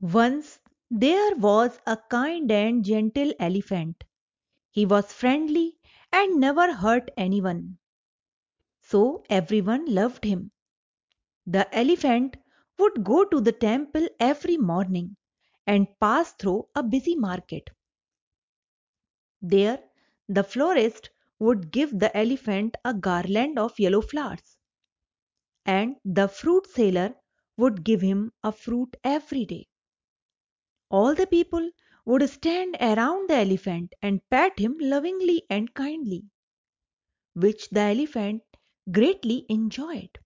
Once there was a kind and gentle elephant. He was friendly and never hurt anyone. So everyone loved him. The elephant would go to the temple every morning and pass through a busy market. There the florist would give the elephant a garland of yellow flowers, and the fruit seller would give him a fruit every day. All the people would stand around the elephant and pat him lovingly and kindly, which the elephant greatly enjoyed.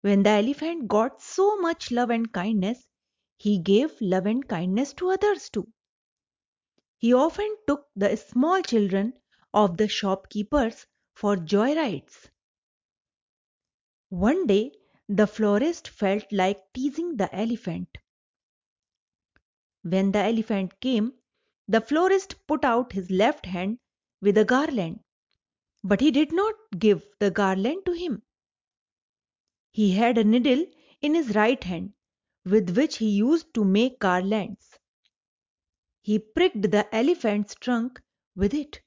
When the elephant got so much love and kindness, he gave love and kindness to others too. He often took the small children of the shopkeepers for joy rides. One day the florist felt like teasing the elephant. When the elephant came, the florist put out his left hand with a garland, but he did not give the garland to him. He had a needle in his right hand with which he used to make garlands. He pricked the elephant's trunk with it.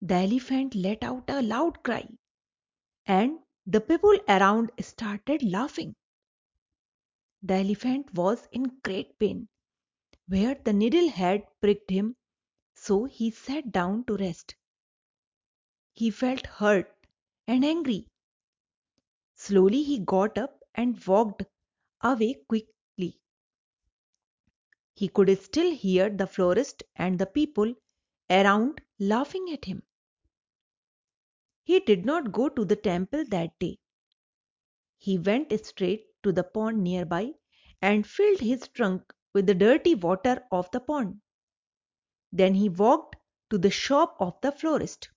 The elephant let out a loud cry, and the people around started laughing. The elephant was in great pain where the needle had pricked him, so he sat down to rest. He felt hurt and angry. Slowly he got up and walked away quickly. He could still hear the florist and the people around laughing at him. He did not go to the temple that day. He went straight to the pond nearby and filled his trunk with the dirty water of the pond. Then he walked to the shop of the florist.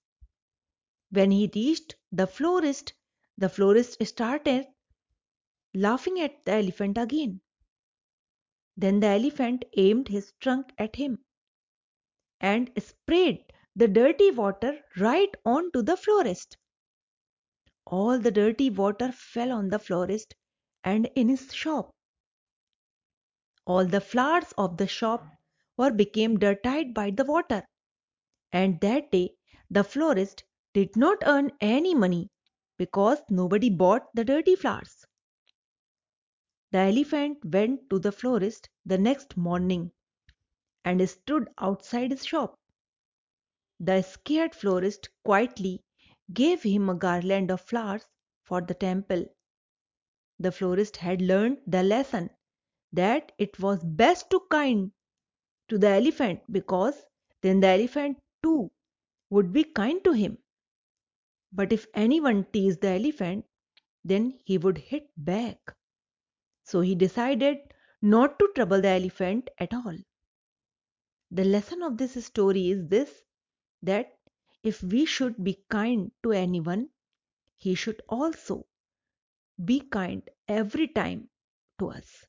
When he reached the florist, the florist started laughing at the elephant again. Then the elephant aimed his trunk at him and sprayed the dirty water right on to the florist. All the dirty water fell on the florist and in his shop. All the flowers of the shop were became dirtied by the water, and that day the florist did not earn any money because nobody bought the dirty flowers. The elephant went to the florist the next morning and stood outside his shop. The scared florist quietly gave him a garland of flowers for the temple. The florist had learned the lesson that it was best to kind to the elephant because then the elephant too would be kind to him. But if anyone teased the elephant, then he would hit back. So he decided not to trouble the elephant at all. The lesson of this story is this that if we should be kind to anyone, he should also be kind every time to us.